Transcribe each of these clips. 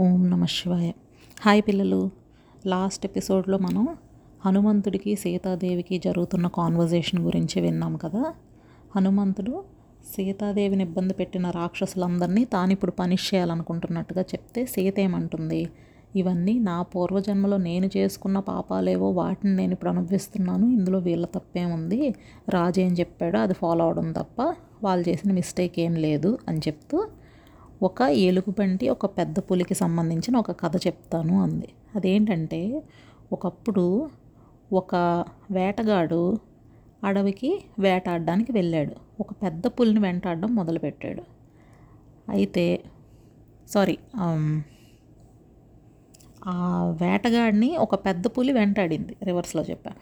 ఓం నమ శివాయ. హాయ్ పిల్లలు. లాస్ట్ ఎపిసోడ్లో మనం హనుమంతుడికి సీతాదేవికి జరుగుతున్న కాన్వర్జేషన్ గురించి విన్నాం కదా? హనుమంతుడు సీతాదేవిని ఇబ్బంది పెట్టిన రాక్షసులందరినీ తాను ఇప్పుడు పనిష్ చేయాలనుకుంటున్నట్టుగా చెప్తే సీత ఏమంటుంది? ఇవన్నీ నా పూర్వజన్మలో నేను చేసుకున్న పాపాలేవో వాటిని నేను ఇప్పుడు అనుభవిస్తున్నాను. ఇందులో వీళ్ళ తప్పేముంది? రాజు ఏం చెప్పాడో అది ఫాలో అవడం తప్ప వాళ్ళు చేసిన మిస్టేక్ ఏం లేదు అని చెప్తూ ఒక ఏలుగుబంటి ఒక పెద్ద పులికి సంబంధించిన ఒక కథ చెప్తాను అంది. అదేంటంటే ఒకప్పుడు ఒక వేటగాడు అడవికి వేటాడడానికి వెళ్ళాడు. ఒక పెద్ద పులిని వెంటాడడం మొదలుపెట్టాడు. అయితే సారీ ఆ వేటగాడిని ఒక పెద్ద పులి వెంటాడింది. రివర్స్లో చెప్పా.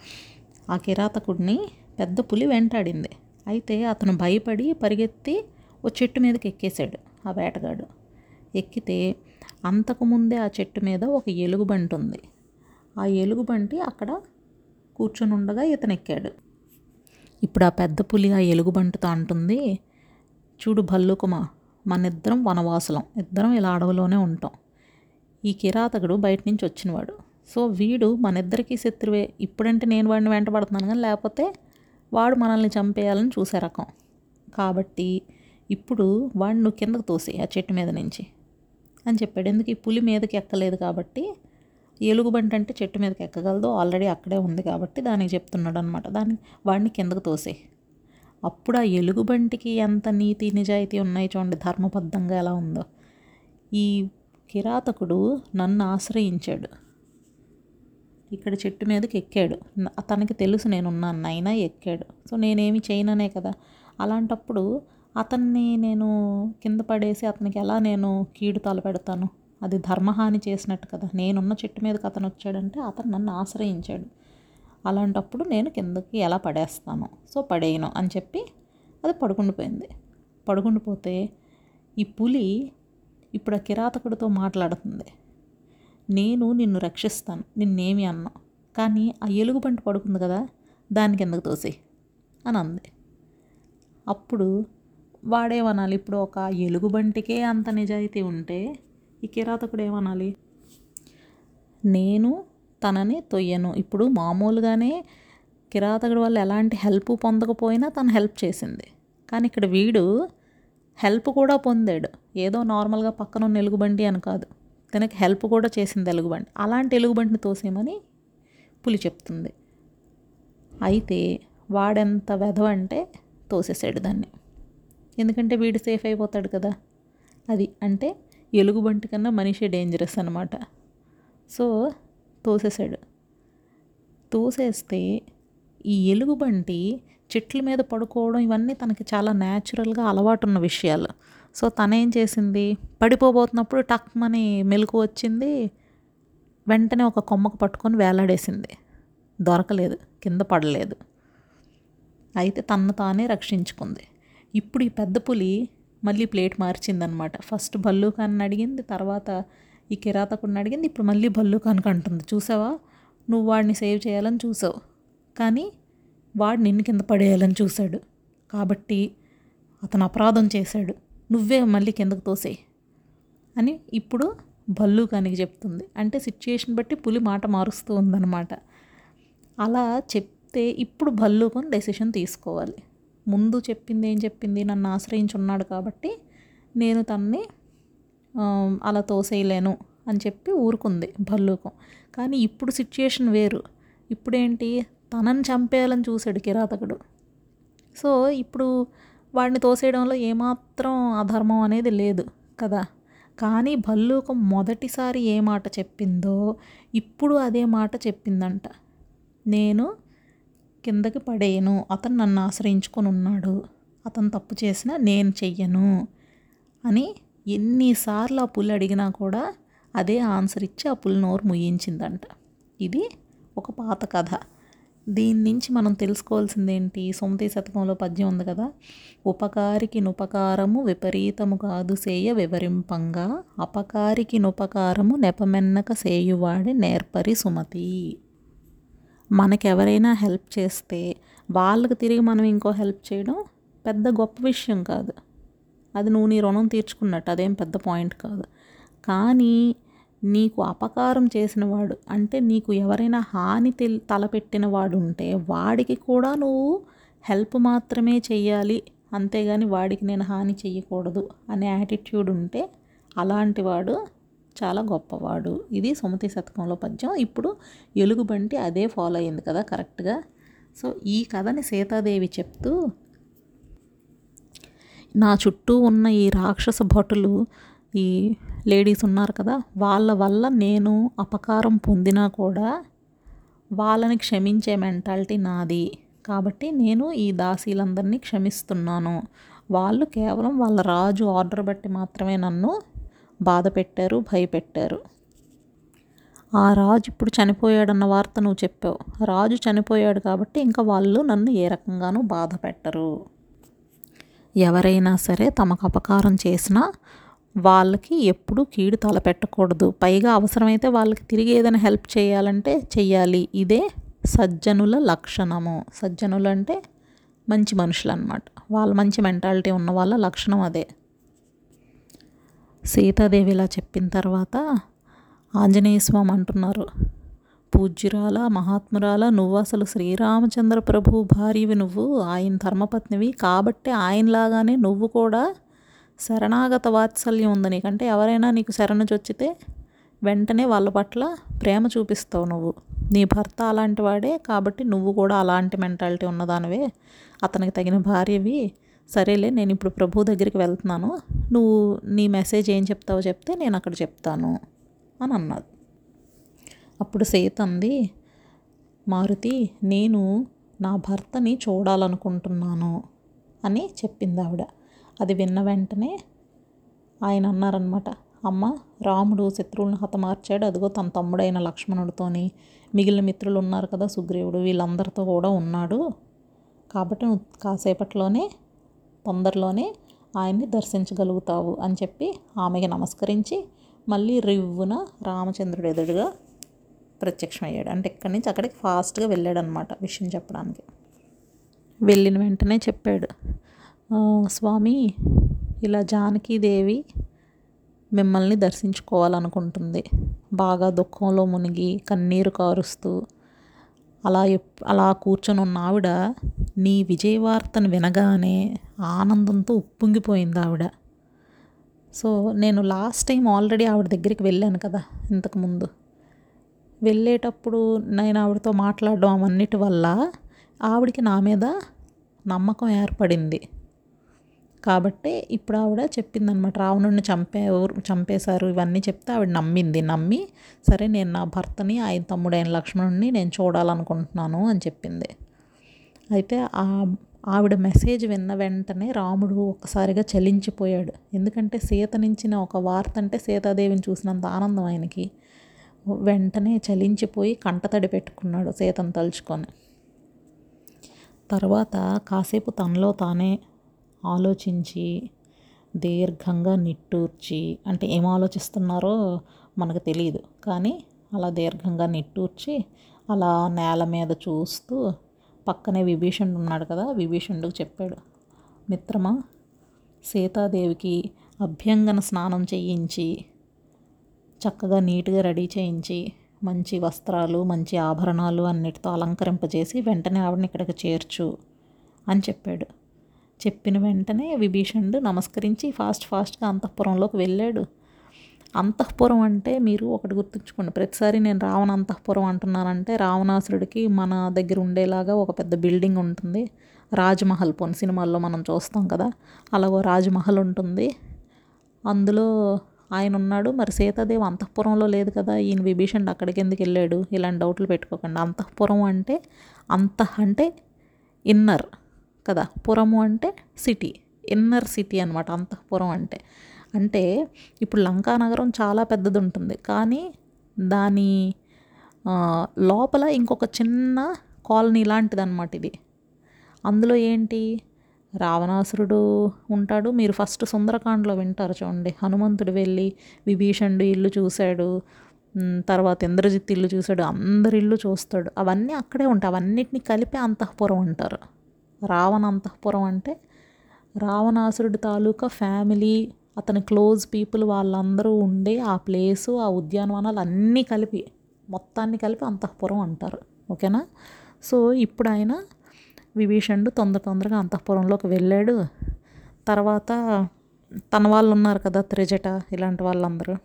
ఆ కిరాతకుడిని పెద్ద పులి వెంటాడింది. అయితే అతను భయపడి పరిగెత్తి ఓ చెట్టు మీదకి ఎక్కేశాడు. ఆ వేటగాడు. ఎక్కితే అంతకుముందే ఆ చెట్టు మీద ఒక ఎలుగుబంటి ఉంది ఆ ఎలుగుబంటి అక్కడ కూర్చొని ఉండగా ఇతను ఎక్కాడు ఇప్పుడు ఆ పెద్ద పులి ఆ ఎలుగుబంటితో అంటుంది చూడు భల్లుకుమా మనిద్దరం వనవాసులం. ఇద్దరం ఇలా అడవిలోనే ఉంటాం. ఈ కిరాతకుడు బయట నుంచి వచ్చినవాడు. సో వీడు మనిద్దరికీ శత్రువే. ఇప్పుడంటే నేను వాడిని వెంటబడుతున్నాను కానీ లేకపోతే వాడు మనల్ని చంపేయాలని చూసే రకం. కాబట్టి ఇప్పుడు వాడిని నువ్వు కిందకు తోసే ఆ చెట్టు మీద నుంచి అని చెప్పాడు. ఎందుకు? ఈ పులి మీదకి ఎక్కలేదు కాబట్టి. ఎలుగుబంటి అంటే చెట్టు మీదకి ఎక్కగలదు ఆల్రెడీ అక్కడే ఉంది కాబట్టి దానికి చెప్తున్నాడు అనమాట దాన్ని వాడిని కిందకు తోసే అప్పుడు ఆ ఎలుగుబంటికి ఎంత నీతి నిజాయితీ ఉన్నాయి చూడండి. ధర్మబద్ధంగా ఎలా ఉందో. ఈ కిరాతకుడు నన్ను ఆశ్రయించాడు. ఇక్కడ చెట్టు మీదకి ఎక్కాడు. తనకి తెలుసు నేనున్నాను. అయినా ఎక్కాడు. సో నేనేమి చేయననే కదా. అలాంటప్పుడు అతన్ని నేను కింద పడేసి అతనికి ఎలా నేను కీడు తలపెడతాను? అది ధర్మహాని చేసినట్టు కదా. నేనున్న చెట్టు మీదకి అతను వచ్చాడంటే అతను నన్ను ఆశ్రయించాడు. అలాంటప్పుడు నేను కిందకి ఎలా పడేస్తాను? సో పడేయను అని చెప్పి అది పడుకుండిపోయింది పడుకుండిపోతే ఈ పులి ఇప్పుడు ఆ కిరాతకుడితో మాట్లాడుతుంది. నేను నిన్ను రక్షిస్తాను నిన్నేమి అన్నా. కానీ ఆ ఎలుగుబంటి పడుకుంది కదా దాని కిందకు తోసి అని అంది. అప్పుడు వాడేమనాలి? ఇప్పుడు ఒక ఎలుగుబంటికే అంత నిజాయితీ ఉంటే ఈ కిరాతకుడు ఏమనాలి? నేను తనని తొయ్యను. ఇప్పుడు మామూలుగానే కిరాతకుడి వల్ల ఎలాంటి హెల్ప్ పొందకపోయినా తను హెల్ప్ చేసింది. కానీ ఇక్కడ వీడు హెల్ప్ కూడా పొందాడు. ఏదో నార్మల్గా పక్కన ఉన్న ఎలుగుబంటి అని కాదు. తనకి హెల్ప్ కూడా చేసింది ఎలుగుబంటి అలాంటి ఎలుగుబంటిని తోసేమని పులి చెప్తుంది. అయితే వాడెంత వెధవ అంటే తోసేసాడు దాన్ని. ఎందుకంటే వీడు సేఫ్ అయిపోతాడు కదా. అది అంటే ఎలుగుబంటి కన్నా మనిషి డేంజరస్ అనమాట సో తోసేసాడు తోసేస్తే ఈ ఎలుగుబంటి చెట్ల మీద పడుకోవడం ఇవన్నీ తనకి చాలా న్యాచురల్గా అలవాటు ఉన్న విషయాలు. సో తనేం చేసింది? పడిపోబోతున్నప్పుడు టక్మని మెలకు వచ్చింది. వెంటనే ఒక కొమ్మకు పట్టుకొని వేలాడేసింది. దొరకలేదు. కింద పడలేదు. అయితే తన్ను తానే రక్షించుకుంది. ఇప్పుడు ఈ పెద్ద పులి మళ్ళీ ప్లేట్ మార్చిందనమాట. ఫస్ట్ భల్లూకాన్ని అడిగింది తర్వాత ఈ కిరాతకుడిని అడిగింది ఇప్పుడు మళ్ళీ భల్లూకానికి అంటుంది. చూసావా? నువ్వు వాడిని సేవ్ చేయాలని చూసావు. కానీ వాడు నిన్ను కింద పడేయాలని చూశాడు. కాబట్టి అతను అపరాధం చేశాడు. నువ్వే మళ్ళీ కిందకు తోసేయి అని ఇప్పుడు భల్లూకానికి చెప్తుంది. అంటే సిచ్యుయేషన్ బట్టి పులి మాట మారుస్తూ ఉందన్నమాట అలా చెప్తే ఇప్పుడు భల్లూకం డెసిషన్ తీసుకోవాలి. ముందు చెప్పింది ఏం చెప్పింది నన్ను ఆశ్రయించి ఉన్నాడు కాబట్టి నేను తన్ని అలా తోసేయలేను అని చెప్పి ఊరుకుంది భల్లూకం. కానీ ఇప్పుడు సిచ్యుయేషన్ వేరు. ఇప్పుడేంటి? తనని చంపేయాలని చూశాడు కిరాతకుడు. సో ఇప్పుడు వాడిని తోసేయడంలో ఏమాత్రం అధర్మం అనేది లేదు కదా. కానీ భల్లూకం మొదటిసారి ఏ మాట చెప్పిందో ఇప్పుడు అదే మాట చెప్పిందంట. నేను కిందకి పడేయను. అతను నన్ను ఆశ్రయించుకొని ఉన్నాడు. అతను తప్పు చేసినా నేను చెయ్యను అని ఎన్నిసార్లు ఆ పుల్ అడిగినా కూడా అదే ఆన్సర్ ఇచ్చి ఆ పుల్ నోరు ముయించిందంట. ఇది ఒక పాత కథ. దీని నుంచి మనం తెలుసుకోవాల్సింది ఏంటి శతకంలో పద్యం ఉంది కదా? ఉపకారికి నుపకారము విపరీతము కాదు సేయ వివరింపంగా. అపకారికి నుపకారము నెపమెన్నక సేయువాడి నేర్పరి సుమతి. మనకెవరైనా హెల్ప్ చేస్తే వాళ్ళకి తిరిగి మనం ఇంకో హెల్ప్ చేయడం పెద్ద గొప్ప విషయం కాదు. అది నువ్వు నీ రుణం తీర్చుకున్నట్టు అదేం పెద్ద పాయింట్ కాదు. కానీ నీకు అపకారం చేసిన వాడు అంటే నీకు ఎవరైనా హాని తెల్ తలపెట్టిన వాడు ఉంటే వాడికి కూడా నువ్వు హెల్ప్ మాత్రమే చెయ్యాలి. అంతేగాని వాడికి నేను హాని చెయ్యకూడదు అనే యాటిట్యూడ్ ఉంటే అలాంటి వాడు చాలా గొప్పవాడు. ఇది సుమతి శతకంలో పద్యం. ఇప్పుడు ఎలుగుబంటి అదే ఫాలో అయింది కదా కరెక్ట్గా? సో ఈ కథని సీతాదేవి చెప్తూ నా చుట్టూ ఉన్న ఈ రాక్షస భటులు ఈ లేడీస్ ఉన్నారు కదా వాళ్ళ వల్ల నేను అపకారం పొందినా కూడా వాళ్ళని క్షమించే మెంటాలిటీ నాది. కాబట్టి నేను ఈ దాసీలందరినీ క్షమిస్తున్నాను. వాళ్ళు కేవలం వాళ్ళ రాజు ఆర్డర్ బట్టి మాత్రమే నన్ను బాధ పెట్టారు భయపెట్టారు. ఆ రాజు ఇప్పుడు చనిపోయాడన్న వార్త నువ్వు చెప్పావు. రాజు చనిపోయాడు కాబట్టి ఇంకా వాళ్ళు నన్ను ఏ రకంగానూ బాధ పెట్టరు ఎవరైనా సరే తమకు అపకారం చేసినా వాళ్ళకి ఎప్పుడూ కీడు తలపెట్టకూడదు. పైగా అవసరమైతే వాళ్ళకి తిరిగి ఏదైనా హెల్ప్ చేయాలంటే చెయ్యాలి. ఇదే సజ్జనుల లక్షణము. సజ్జనులు అంటే మంచి మనుషులు అనమాట వాళ్ళ మంచి మెంటాలిటీ ఉన్న వాళ్ళ లక్షణం అదే. సీతాదేవి ఇలా చెప్పిన తర్వాత ఆంజనేయ స్వామి అంటున్నారు పూజ్యురాల మహాత్మురాల నువ్వు అసలు శ్రీరామచంద్ర ప్రభు భార్యవి నువ్వు ఆయన ధర్మపత్నివి కాబట్టి ఆయనలాగానే నువ్వు కూడా శరణాగత వాత్సల్యం ఉంది నీకంటే. ఎవరైనా నీకు శరణు చొచ్చితే వెంటనే వాళ్ళ పట్ల ప్రేమ చూపిస్తావు నువ్వు. నీ భర్త అలాంటి వాడే కాబట్టి నువ్వు కూడా అలాంటి మెంటాలిటీ ఉన్నదానివే. అతనికి తగిన భార్యవి సరేలే నేను ఇప్పుడు ప్రభు దగ్గరికి వెళ్తున్నాను. నువ్వు నీ మెసేజ్ ఏం చెప్తావో చెప్తే నేను అక్కడ చెప్తాను అని అన్నది అప్పుడు సీత అంది మారుతి నేను నా భర్తని చూడాలనుకుంటున్నాను అని చెప్పింది ఆవిడ. అది విన్న వెంటనే ఆయన అన్నారనమాట అమ్మ రాముడు శత్రువులను హతమార్చాడు. అదిగో తన తమ్ముడైన లక్ష్మణుడితోని మిగిలిన మిత్రులు ఉన్నారు కదా సుగ్రీవుడు వీళ్ళందరితో కూడా ఉన్నాడు. కాబట్టి నువ్వు కాసేపట్లోనే తొందరలోనే ఆయన్ని దర్శించగలుగుతావు అని చెప్పి ఆమెకి నమస్కరించి మళ్ళీ రివ్వున రామచంద్రుడు ఎదురుగా ప్రత్యక్షమయ్యాడు. అంటే ఇక్కడి నుంచి అక్కడికి ఫాస్ట్గా వెళ్ళాడనమాట విషయం చెప్పడానికి. వెళ్ళిన వెంటనే చెప్పాడు స్వామి ఇలా జానకీదేవి మిమ్మల్ని దర్శించుకోవాలనుకుంటుంది. బాగా దుఃఖంలో మునిగి కన్నీరు కారుస్తూ అలా అలా కూర్చొని ఉన్న ఆవిడ నీ విజయవార్తను వినగానే ఆనందంతో ఉప్పొంగిపోయింది ఆవిడ. సో నేను లాస్ట్ టైం ఆల్రెడీ ఆవిడ దగ్గరికి వెళ్ళాను కదా ఇంతకుముందు వెళ్ళేటప్పుడు నేను ఆవిడతో మాట్లాడడం అవన్నిటి వల్ల ఆవిడకి నా మీద నమ్మకం ఏర్పడింది. కాబట్టి ఇప్పుడు ఆవిడ చెప్పిందనమాట రావణుడిని చంపే చంపేశారు? ఇవన్నీ చెప్తే ఆవిడ నమ్మింది. నమ్మి సరే నేను నా భర్తని ఆయన తమ్ముడైన లక్ష్మణుడిని నేను చూడాలనుకుంటున్నాను అని చెప్పింది. అయితే ఆ ఆవిడ మెసేజ్ విన్న వెంటనే రాముడు ఒక్కసారిగా చలించిపోయాడు. ఎందుకంటే సీత నుంచిన ఒక వార్త అంటే సీతాదేవిని చూసినంత ఆనందం ఆయనకి. వెంటనే చలించిపోయి కంటతడి పెట్టుకున్నాడు సీతను తలుచుకొని. తర్వాత కాసేపు తనలో తానే ఆలోచించి దీర్ఘంగా నిట్టూర్చి అంటే ఏం ఆలోచిస్తున్నారో మనకు తెలియదు కానీ అలా దీర్ఘంగా నిట్టూర్చి అలా నేల మీద చూస్తూ పక్కనే విభీషణుడు ఉన్నాడు కదా విభీషణుడికి చెప్పాడు మిత్రమా సీతాదేవికి అభ్యంగన స్నానం చేయించి చక్కగా నీట్గా రెడీ చేయించి మంచి వస్త్రాలు మంచి ఆభరణాలు అన్నిటితో అలంకరింపజేసి వెంటనే ఆవిడని ఇక్కడికి చేర్చు అని చెప్పాడు. చెప్పిన వెంటనే విభీషణుడు నమస్కరించి ఫాస్ట్ ఫాస్ట్గా అంతఃపురంలోకి వెళ్ళాడు. అంతఃపురం అంటే మీరు ఒకటి గుర్తుంచుకోండి. ప్రతిసారి నేను రావణ అంతఃపురం అంటున్నానంటే రావణాసురుడికి మన దగ్గర ఉండేలాగా ఒక పెద్ద బిల్డింగ్ ఉంటుంది. రాజ్మహల్ పోని సినిమాల్లో మనం చూస్తాం కదా అలాగో రాజ్మహల్ ఉంటుంది. అందులో ఆయన ఉన్నాడు. మరి సీతాదేవి అంతఃపురంలో లేదు కదా ఈయన విభీషణుడు అక్కడికి ఎందుకు వెళ్ళాడు? ఇలాంటి డౌట్లు పెట్టుకోకండి. అంతఃపురం అంటే అంతః అంటే ఇన్నర్. కదా పురము అంటే సిటీ ఇన్నర్ సిటీ అనమాట అంతఃపురం అంటే. అంటే ఇప్పుడు లంకా నగరం చాలా పెద్దది ఉంటుంది కానీ దాని లోపల ఇంకొక చిన్న కాలనీ లాంటిది అనమాట ఇది. అందులో ఏంటి? రావణాసురుడు ఉంటాడు. మీరు ఫస్ట్ సుందరకాండలో వింటారు చూడండి. హనుమంతుడు వెళ్ళి విభీషణుడు ఇల్లు చూశాడు. తర్వాత ఇంద్రజిత్ ఇల్లు చూశాడు. అందరి ఇల్లు చూస్తాడు. అవన్నీ అక్కడే ఉంటాయి. అవన్నిటిని కలిపి అంతఃపురం అంటారు. రావణ అంతఃపురం అంటే రావణాసురుడి తాలూకా ఫ్యామిలీ అతని క్లోజ్ పీపుల్ వాళ్ళందరూ ఉండే ఆ ప్లేసు ఆ ఉద్యానవనాలు అన్నీ కలిపి మొత్తాన్ని కలిపి అంతఃపురం అంటారు. ఓకేనా? సో ఇప్పుడు ఆయన విభీషణుడు తొందర తొందరగా అంతఃపురంలోకి వెళ్ళాడు. తర్వాత తన వాళ్ళు ఉన్నారు కదా త్రిజట ఇలాంటి వాళ్ళందరూ.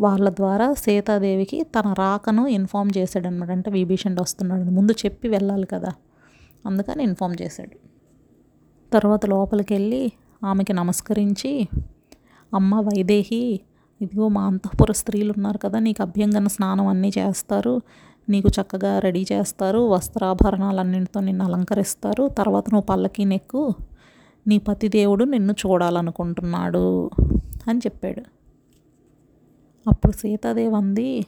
వాళ్ళ ద్వారా సీతాదేవికి తన రాకను ఇన్ఫామ్ చేశాడనమాట అంటే విభీషణుడు వస్తున్నాడు. ముందు చెప్పి వెళ్ళాలి కదా. అందుకని ఇన్ఫామ్ చేశాడు. తర్వాత లోపలికి వెళ్ళి ఆమెకి నమస్కరించి అమ్మ వైదేహి ఇదిగో మా అంతఃపుర స్త్రీలు ఉన్నారు కదా నీకు అభ్యంగన స్నానం అన్నీ చేస్తారు నీకు చక్కగా రెడీ చేస్తారు వస్త్రాభరణాలన్నింటితో నిన్ను అలంకరిస్తారు తర్వాత నువ్వు పల్లకి నెక్కు నీ పతిదేవుడు నిన్ను చూడాలనుకుంటున్నాడు అని చెప్పాడు. అప్పుడు సీతాదేవి అంది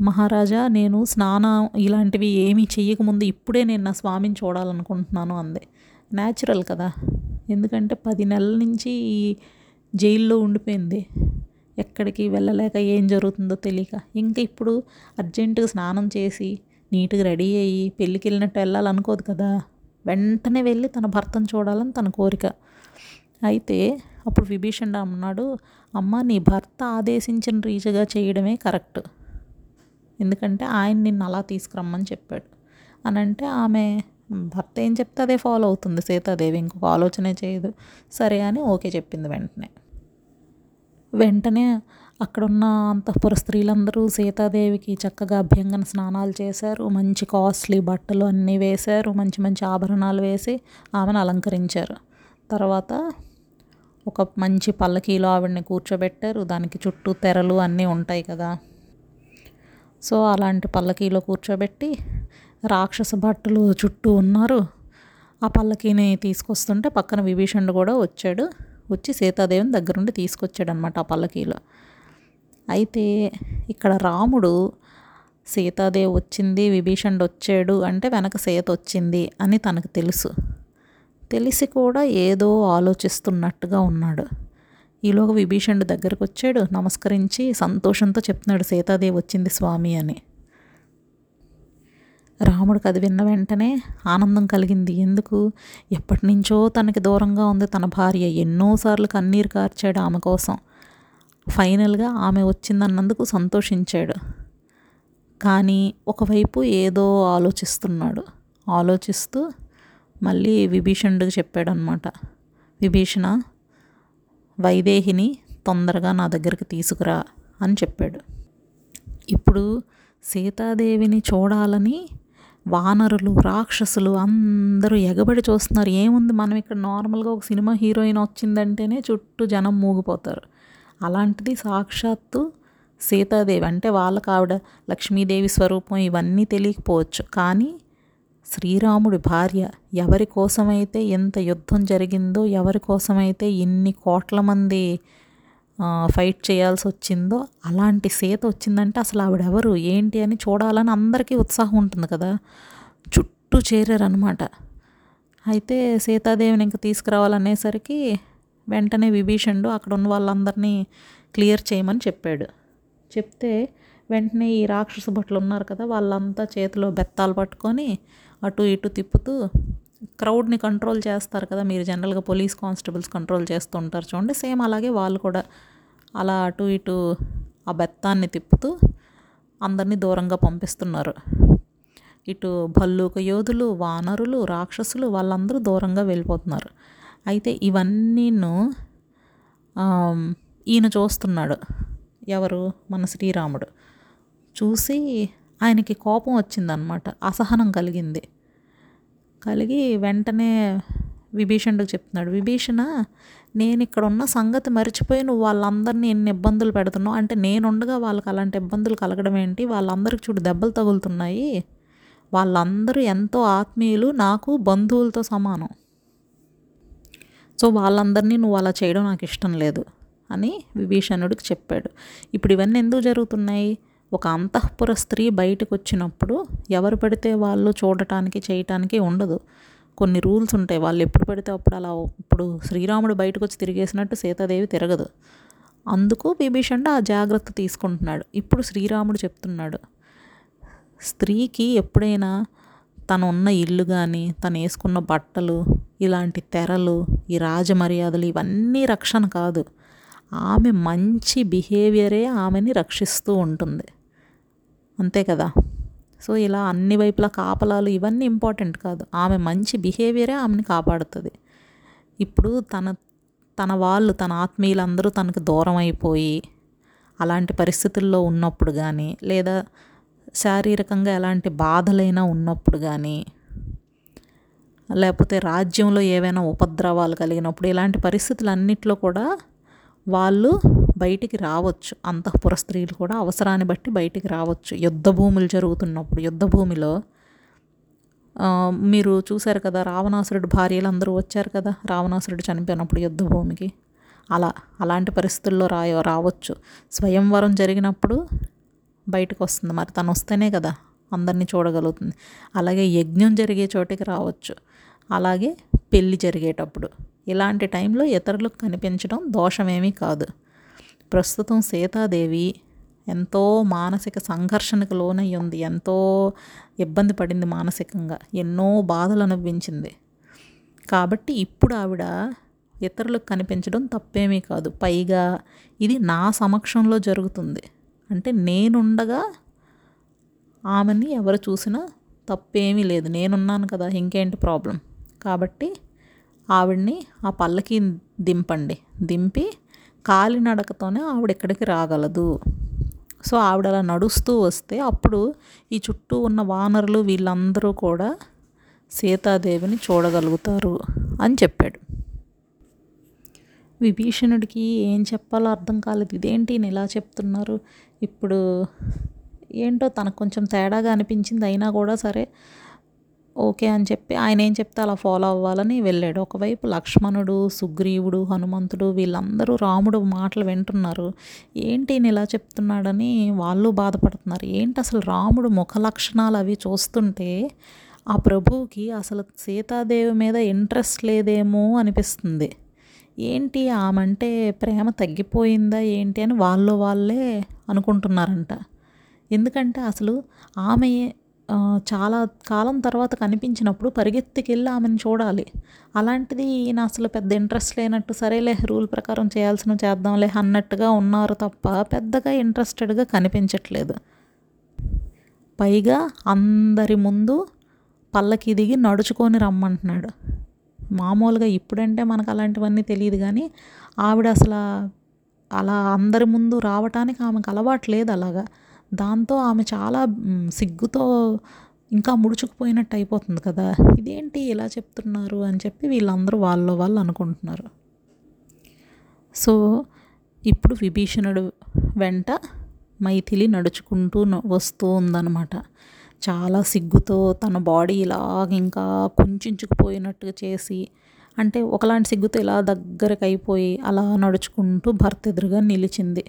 మహారాజా నేను స్నానం ఇలాంటివి ఏమీ చెయ్యకముందు ఇప్పుడే నేను నా స్వామిని చూడాలనుకుంటున్నాను అంది. న్యాచురల్ కదా. ఎందుకంటే పది నెలల నుంచి ఈ జైల్లో ఉండిపోయింది. ఎక్కడికి వెళ్ళలేక ఏం జరుగుతుందో తెలియక. ఇంకా ఇప్పుడు అర్జెంటుగా స్నానం చేసి నీట్గా రెడీ అయ్యి పెళ్ళికి వెళ్ళినట్టు వెళ్ళాలనుకోదు కదా. వెంటనే వెళ్ళి తన భర్తను చూడాలని తన కోరిక. అయితే అప్పుడు విభీషణ అన్నాడు అమ్మ నీ భర్త ఆదేశించిన రీతిగా చేయడమే కరెక్ట్. ఎందుకంటే ఆయన నిన్ను అలా తీసుకురమ్మని చెప్పాడు. అని అంటే ఆమె భర్త ఏం చెప్తే అదే ఫాలో అవుతుంది. సీతాదేవి ఇంకొక ఆలోచనే చేయదు. సరే అని ఓకే చెప్పింది వెంటనే. వెంటనే అక్కడున్న అంతఃపుర స్త్రీలందరూ సీతాదేవికి చక్కగా అభ్యంగన స్నానాలు చేశారు. మంచి కాస్ట్లీ బట్టలు అన్నీ వేశారు. మంచి మంచి ఆభరణాలు వేసి ఆమెను అలంకరించారు. తర్వాత ఒక మంచి పల్లకీలో ఆవిడని కూర్చోబెట్టారు. దానికి చుట్టూ తెరలు అన్నీ ఉంటాయి కదా. సో అలాంటి పల్లకీలో కూర్చోబెట్టి రాక్షస భట్టులు చుట్టూ ఉన్నారు. ఆ పల్లకీని తీసుకొస్తుంటే పక్కన విభీషణుడు కూడా వచ్చాడు. వచ్చి సీతాదేవిని దగ్గరుండి తీసుకొచ్చాడు అనమాట ఆ పల్లకీలో. అయితే ఇక్కడ రాముడు సీతాదేవి వచ్చింది విభీషణుడు వచ్చాడు అంటే వెనక సీత వచ్చింది అని తనకు తెలుసు. తెలిసి కూడా ఏదో ఆలోచిస్తున్నట్టుగా ఉన్నాడు. ఈలోగా విభీషణుడు దగ్గరకు వచ్చాడు నమస్కరించి సంతోషంతో చెప్తున్నాడు సీతాదేవి వచ్చింది స్వామి అని. రాముడికి అది విన్న వెంటనే ఆనందం కలిగింది. ఎందుకు? ఎప్పటి నుంచో తనకి దూరంగా ఉంది తన భార్య. ఎన్నోసార్లు కన్నీరు కార్చాడు ఆమె కోసం. ఫైనల్గా ఆమె వచ్చిందన్నందుకు సంతోషించాడు. కానీ ఒకవైపు ఏదో ఆలోచిస్తున్నాడు. ఆలోచిస్తూ మళ్ళీ విభీషణుడికి చెప్పాడనమాట విభీషణ వైదేహిని తొందరగా నా దగ్గరికి తీసుకురా అని చెప్పాడు. ఇప్పుడు సీతాదేవిని చూడాలని వానరులు రాక్షసులు అందరూ ఎగబడి చూస్తున్నారు. ఏముంది? మనం ఇక్కడ నార్మల్గా ఒక సినిమా హీరోయిన్ వచ్చిందంటేనే చుట్టూ జనం మూగిపోతారు. అలాంటిది సాక్షాత్తు సీతాదేవి అంటే వాళ్ళకు ఆవిడ లక్ష్మీదేవి స్వరూపం ఇవన్నీ తెలియకపోవచ్చు. కానీ శ్రీరాముడి భార్య ఎవరి కోసమైతే ఎంత యుద్ధం జరిగిందో ఎవరి కోసమైతే ఇన్ని కోట్ల మంది ఫైట్ చేయాల్సి వచ్చిందో అలాంటి సీత వచ్చిందంటే అసలు ఆవిడెవరు? ఏంటి అని చూడాలని అందరికీ ఉత్సాహం ఉంటుంది కదా? చుట్టూ చేరారనమాట అయితే సీతాదేవిని ఇంకా తీసుకురావాలనేసరికి వెంటనే విభీషణుడు అక్కడ ఉన్న వాళ్ళందరినీ క్లియర్ చేయమని చెప్పాడు. చెప్తే వెంటనే ఈ రాక్షస భట్లు ఉన్నారు కదా వాళ్ళంతా చేతిలో బెత్తాలు పట్టుకొని అటు ఇటు తిప్పుతూ క్రౌడ్ని కంట్రోల్ చేస్తారు కదా. మీరు జనరల్గా పోలీస్ కానిస్టేబుల్స్ కంట్రోల్ చేస్తూ ఉంటారు చూడండి. సేమ్ అలాగే వాళ్ళు కూడా అలా అటు ఇటు ఆ బెత్తాన్ని తిప్పుతూ అందరినీ దూరంగా పంపిస్తున్నారు. ఇటు భల్లూక యోధులు వానరులు రాక్షసులు వాళ్ళందరూ దూరంగా వెళ్ళిపోతున్నారు. అయితే ఇవన్నీను ఈయన చూస్తున్నాడు. ఎవరు? మన శ్రీరాముడు. చూసి ఆయనకి కోపం వచ్చిందనమాట అసహనం కలిగింది. కలిగి వెంటనే విభీషణుడికి చెప్తున్నాడు విభీషణ నేను ఇక్కడ ఉన్న సంగతి మర్చిపోయి నువ్వు వాళ్ళందరినీ ఎన్ని ఇబ్బందులు పెడుతున్నావు? అంటే నేనుండగా వాళ్ళకి అలాంటి ఇబ్బందులు కలగడం ఏంటి? వాళ్ళందరికి చూడు దెబ్బలు తగులుతున్నాయి. వాళ్ళందరూ ఎంతో ఆత్మీయులు నాకు బంధువులతో సమానం. సో వాళ్ళందరినీ నువ్వు అలా చేయడం నాకు ఇష్టం లేదు అని విభీషణుడికి చెప్పాడు. ఇప్పుడు ఇవన్నీ ఎందుకు జరుగుతున్నాయి? ఒక అంతఃపుర స్త్రీ బయటకు వచ్చినప్పుడు ఎవరు పడితే వాళ్ళు చూడటానికి చేయటానికి ఉండదు. కొన్ని రూల్స్ ఉంటాయి. వాళ్ళు ఎప్పుడు పడితే అప్పుడు అలా ఇప్పుడు శ్రీరాముడు బయటకు వచ్చి తిరిగేసినట్టు సీతాదేవి తిరగదు. అందుకు విభీషణుడు ఆ జాగ్రత్త తీసుకుంటున్నాడు. ఇప్పుడు శ్రీరాముడు చెప్తున్నాడు స్త్రీకి ఎప్పుడైనా తను ఉన్న ఇల్లు కానీ తను వేసుకున్న బట్టలు ఇలాంటి తెరలు ఈ రాజమర్యాదలు ఇవన్నీ రక్షణ కాదు. ఆమె మంచి బిహేవియరే ఆమెని రక్షిస్తూ ఉంటుంది. అంతే కదా. సో ఇలా అన్ని వైపులా కాపలాలు ఇవన్నీ ఇంపార్టెంట్ కాదు. ఆమె మంచి బిహేవియరే ఆమెని కాపాడుతుంది. ఇప్పుడు తన తన వాళ్ళు తన ఆత్మీయులందరూ తనకు దూరం అయిపోయి అలాంటి పరిస్థితుల్లో ఉన్నప్పుడు కానీ లేదా శారీరకంగా ఎలాంటి బాధలైనా ఉన్నప్పుడు కానీ లేకపోతే రాజ్యంలో ఏవైనా ఉపద్రవాలు కలిగినప్పుడు ఇలాంటి పరిస్థితులన్నిట్లో కూడా వాళ్ళు బయటికి రావచ్చు. అంతఃపుర స్త్రీలు కూడా అవసరాన్ని బట్టి బయటికి రావచ్చు. యుద్ధ భూములు జరుగుతున్నప్పుడు యుద్ధ భూమిలో మీరు చూశారు కదా రావణాసురుడు భార్యలు అందరూ వచ్చారు కదా రావణాసురుడు చనిపోయినప్పుడు యుద్ధ భూమికి. అలా అలాంటి పరిస్థితుల్లో రా రావచ్చు. స్వయంవరం జరిగినప్పుడు బయటకు వస్తుంది. మరి తను వస్తేనే కదా అందరినీ చూడగలుగుతుంది. అలాగే యజ్ఞం జరిగే చోటికి రావచ్చు. అలాగే పెళ్ళి జరిగేటప్పుడు. ఇలాంటి టైంలో ఇతరులకు కనిపించడం దోషమేమీ కాదు. ప్రస్తుతం సీతాదేవి ఎంతో మానసిక సంఘర్షణకు లోనై ఉంది ఎంతో ఇబ్బంది పడింది మానసికంగా. ఎన్నో బాధలు అనుభవించింది. కాబట్టి ఇప్పుడు ఆవిడ ఇతరులకు కనిపించడం తప్పేమీ కాదు. పైగా ఇది నా సమక్షంలో జరుగుతుంది. అంటే నేనుండగా ఆమెని ఎవరు చూసినా తప్పేమీ లేదు. నేనున్నాను కదా ఇంకేంటి ప్రాబ్లం? కాబట్టి ఆవిడ్ని ఆ పల్లకి దింపండి. దింపి కాలినడకతోనే ఆవిడ ఇక్కడికి రాగలదు. సో ఆవిడ అలా నడుస్తూ వస్తే అప్పుడు ఈ చుట్టూ ఉన్న వానరులు వీళ్ళందరూ కూడా సీతాదేవిని చూడగలుగుతారు అని చెప్పాడు. విభీషణుడికి ఏం చెప్పాలో అర్థం కాలేదు. ఇదేంటి ఈయన ఇలా చెప్తున్నారు? ఇప్పుడు ఏంటో తనకు కొంచెం తేడాగా అనిపించింది. అయినా కూడా సరే ఓకే అని చెప్పి ఆయన ఏం చెప్తే అలా ఫాలో అవ్వాలని వెళ్ళాడు. ఒకవైపు లక్ష్మణుడు సుగ్రీవుడు హనుమంతుడు వీళ్ళందరూ రాముడు మాటలు వింటున్నారు. ఏంటి ఈయన ఇలా చెప్తున్నాడని వాళ్ళు బాధపడుతున్నారు. ఏంటి అసలు రాముడు ముఖ లక్షణాలు అవి చూస్తుంటే ఆ ప్రభువుకి అసలు సీతాదేవి మీద ఇంట్రెస్ట్ లేదేమో అనిపిస్తుంది. ఏంటి ఆమె అంటే ప్రేమ తగ్గిపోయిందా ఏంటి అని వాళ్ళు వాళ్ళే అనుకుంటున్నారంట. ఎందుకంటే అసలు ఆమె చాలా కాలం తర్వాత కనిపించినప్పుడు పరిగెత్తికెళ్ళి ఆమెను చూడాలి. అలాంటిది ఈయన అసలు పెద్ద ఇంట్రెస్ట్ లేనట్టు సరేలే రూల్ ప్రకారం చేయాల్సిన చేద్దాంలే అన్నట్టుగా ఉన్నారు తప్ప పెద్దగా ఇంట్రెస్టెడ్గా కనిపించట్లేదు. పైగా అందరి ముందు పల్లకి దిగి నడుచుకొని రమ్మంటున్నాడు. మామూలుగా ఇప్పుడంటే మనకు అలాంటివన్నీ తెలియదు కానీ ఆవిడ అసలు అలా అందరి ముందు రావటానికి ఆమెకు అలవాటు లేదు అలాగా. దాంతో ఆమె చాలా సిగ్గుతో ఇంకా ముడుచుకుపోయినట్టు అయిపోతుంది కదా. ఇదేంటి ఇలా చెప్తున్నారు అని చెప్పి వీళ్ళందరూ వాళ్ళ వాళ్ళు అనుకుంటున్నారు. సో ఇప్పుడు విభీషణుడు వెంట మైథిలి నడుచుకుంటూ వస్తూ ఉందన్నమాట. చాలా సిగ్గుతో తన బాడీ ఇలాగ ఇంకా కుంచుకుపోయినట్టుగా చేసి అంటే ఒకలాంటి సిగ్గుతో ఇలా దగ్గరకు అయిపోయి అలా నడుచుకుంటూ భర్త ఎదురుగా నిలిచింది.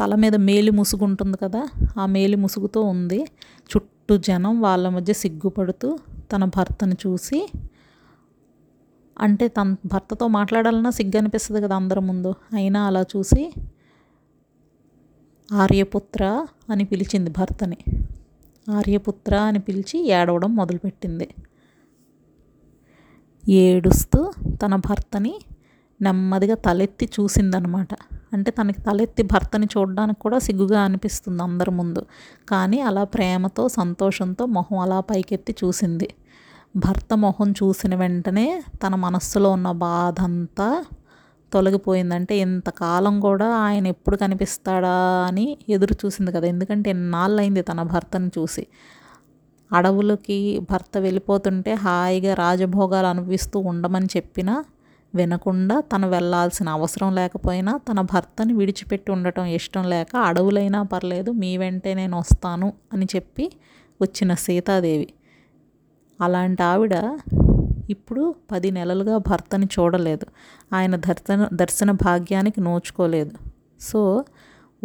తల మీద మేలి ముసుగు ఉంటుంది కదా ఆ మేలి ముసుగుతో ఉంది. చుట్టూ జనం వాళ్ళ మధ్య సిగ్గుపడుతూ తన భర్తను చూసి అంటే తన భర్తతో మాట్లాడాలన్నా సిగ్గు అనిపిస్తుంది కదా అందరి ముందు. అయినా అలా చూసి ఆర్యపుత్ర అని పిలిచింది భర్తని. ఆర్యపుత్ర అని పిలిచి ఏడవడం మొదలుపెట్టింది. ఏడుస్తూ తన భర్తని నెమ్మదిగా తలెత్తి చూసిందనమాట. అంటే తనకి తలెత్తి భర్తని చూడడానికి కూడా సిగ్గుగా అనిపిస్తుంది అందరి ముందు. కానీ అలా ప్రేమతో సంతోషంతో మొహం అలా పైకెత్తి చూసింది. భర్త మొహం చూసిన వెంటనే తన మనస్సులో ఉన్న బాధ అంతా తొలగిపోయిందంటే ఇంతకాలం కూడా ఆయన ఎప్పుడు కనిపిస్తాడా అని ఎదురు చూసింది కదా. ఎందుకంటే ఎన్నాళ్ళైంది తన భర్తను చూసి. అడవులకి భర్త వెళ్ళిపోతుంటే హాయిగా రాజభోగాలు అనుభవిస్తూ ఉండమని చెప్పినా వినకుండా తను వెళ్ళాల్సిన అవసరం లేకపోయినా తన భర్తని విడిచిపెట్టి ఉండటం ఇష్టం లేక అడవులైనా పర్లేదు మీ వెంటే నేను వస్తాను అని చెప్పి వచ్చిన సీతాదేవి. అలాంటి ఆవిడ ఇప్పుడు పది నెలలుగా భర్తని చూడలేదు. ఆయన దర్శన దర్శన భాగ్యానికి నోచుకోలేదు. సో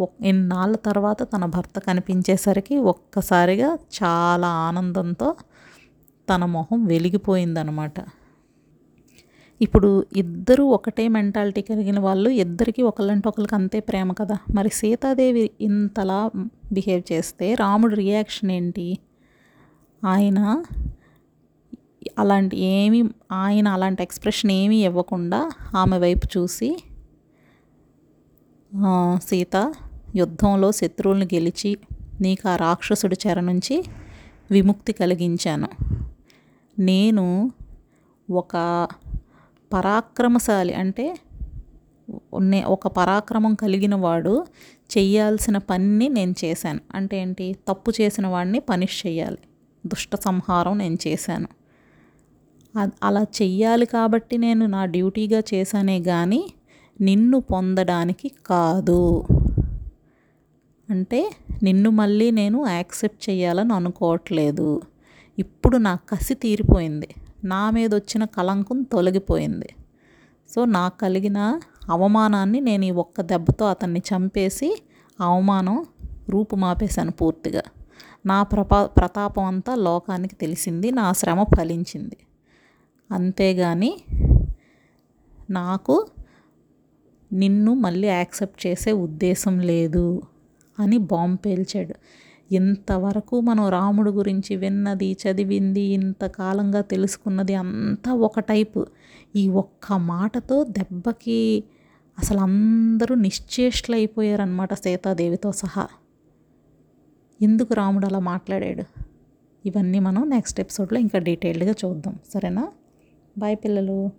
ఒక్- ఇన్నాళ్ళ తర్వాత తన భర్త కనిపించేసరికి ఒక్కసారిగా చాలా ఆనందంతో తన మొహం వెలిగిపోయిందనమాట. ఇప్పుడు ఇద్దరు ఒకటే మెంటాలిటీ కలిగిన వాళ్ళు ఇద్దరికి ఒకళ్ళంటే ఒకరికి అంతే ప్రేమ కదా. మరి సీతాదేవి ఇంతలా బిహేవ్ చేస్తే రాముడు రియాక్షన్ ఏంటి? ఆయన అలాంటి ఏమీ ఆయన అలాంటి ఎక్స్ప్రెషన్ ఏమీ ఇవ్వకుండా ఆమె వైపు చూసి సీత యుద్ధంలో శత్రువులను గెలిచి నీకు ఆ రాక్షసుడి చెర నుంచి విముక్తి కలిగించాను. నేను ఒక పరాక్రమశాలి అంటే నే ఒక పరాక్రమం కలిగిన వాడు చెయ్యాల్సిన పనిని నేను చేశాను. అంటే ఏంటి? తప్పు చేసిన వాడిని పనిష్ చేయాలి. దుష్ట సంహారం నేను చేశాను. అలా చెయ్యాలి కాబట్టి నేను నా డ్యూటీగా చేశానే కానీ నిన్ను పొందడానికి కాదు. అంటే నిన్ను మళ్ళీ నేను యాక్సెప్ట్ చేయాలని అనుకోవట్లేదు. ఇప్పుడు నా కసి తీరిపోయింది. నా మీద వచ్చిన కలంకం తొలగిపోయింది. సో నాకు కలిగిన అవమానాన్ని నేను ఈ ఒక్క దెబ్బతో అతన్ని చంపేసి అవమానం రూపుమాపేశాను పూర్తిగా. నా ప్రపా ప్రతాపం అంతా లోకానికి తెలిసింది నా శ్రమ ఫలించింది. అంతేగాని నాకు నిన్ను మళ్ళీ యాక్సెప్ట్ చేసే ఉద్దేశం లేదు అని బాంబు పేల్చాడు. ఇంతవరకు మనం రాముడు గురించి విన్నది చదివింది ఇంతకాలంగా తెలుసుకున్నది అంతా ఒక టైపు. ఈ ఒక్క మాటతో దెబ్బకి అసలు అందరూ నిశ్చేష్లైపోయారనమాట సీతాదేవితో సహా. ఎందుకు రాముడు అలా మాట్లాడాడు? ఇవన్నీ మనం నెక్స్ట్ ఎపిసోడ్లో ఇంకా డీటెయిల్డ్గా చూద్దాం. సరేనా? బాయ్ పిల్లలు.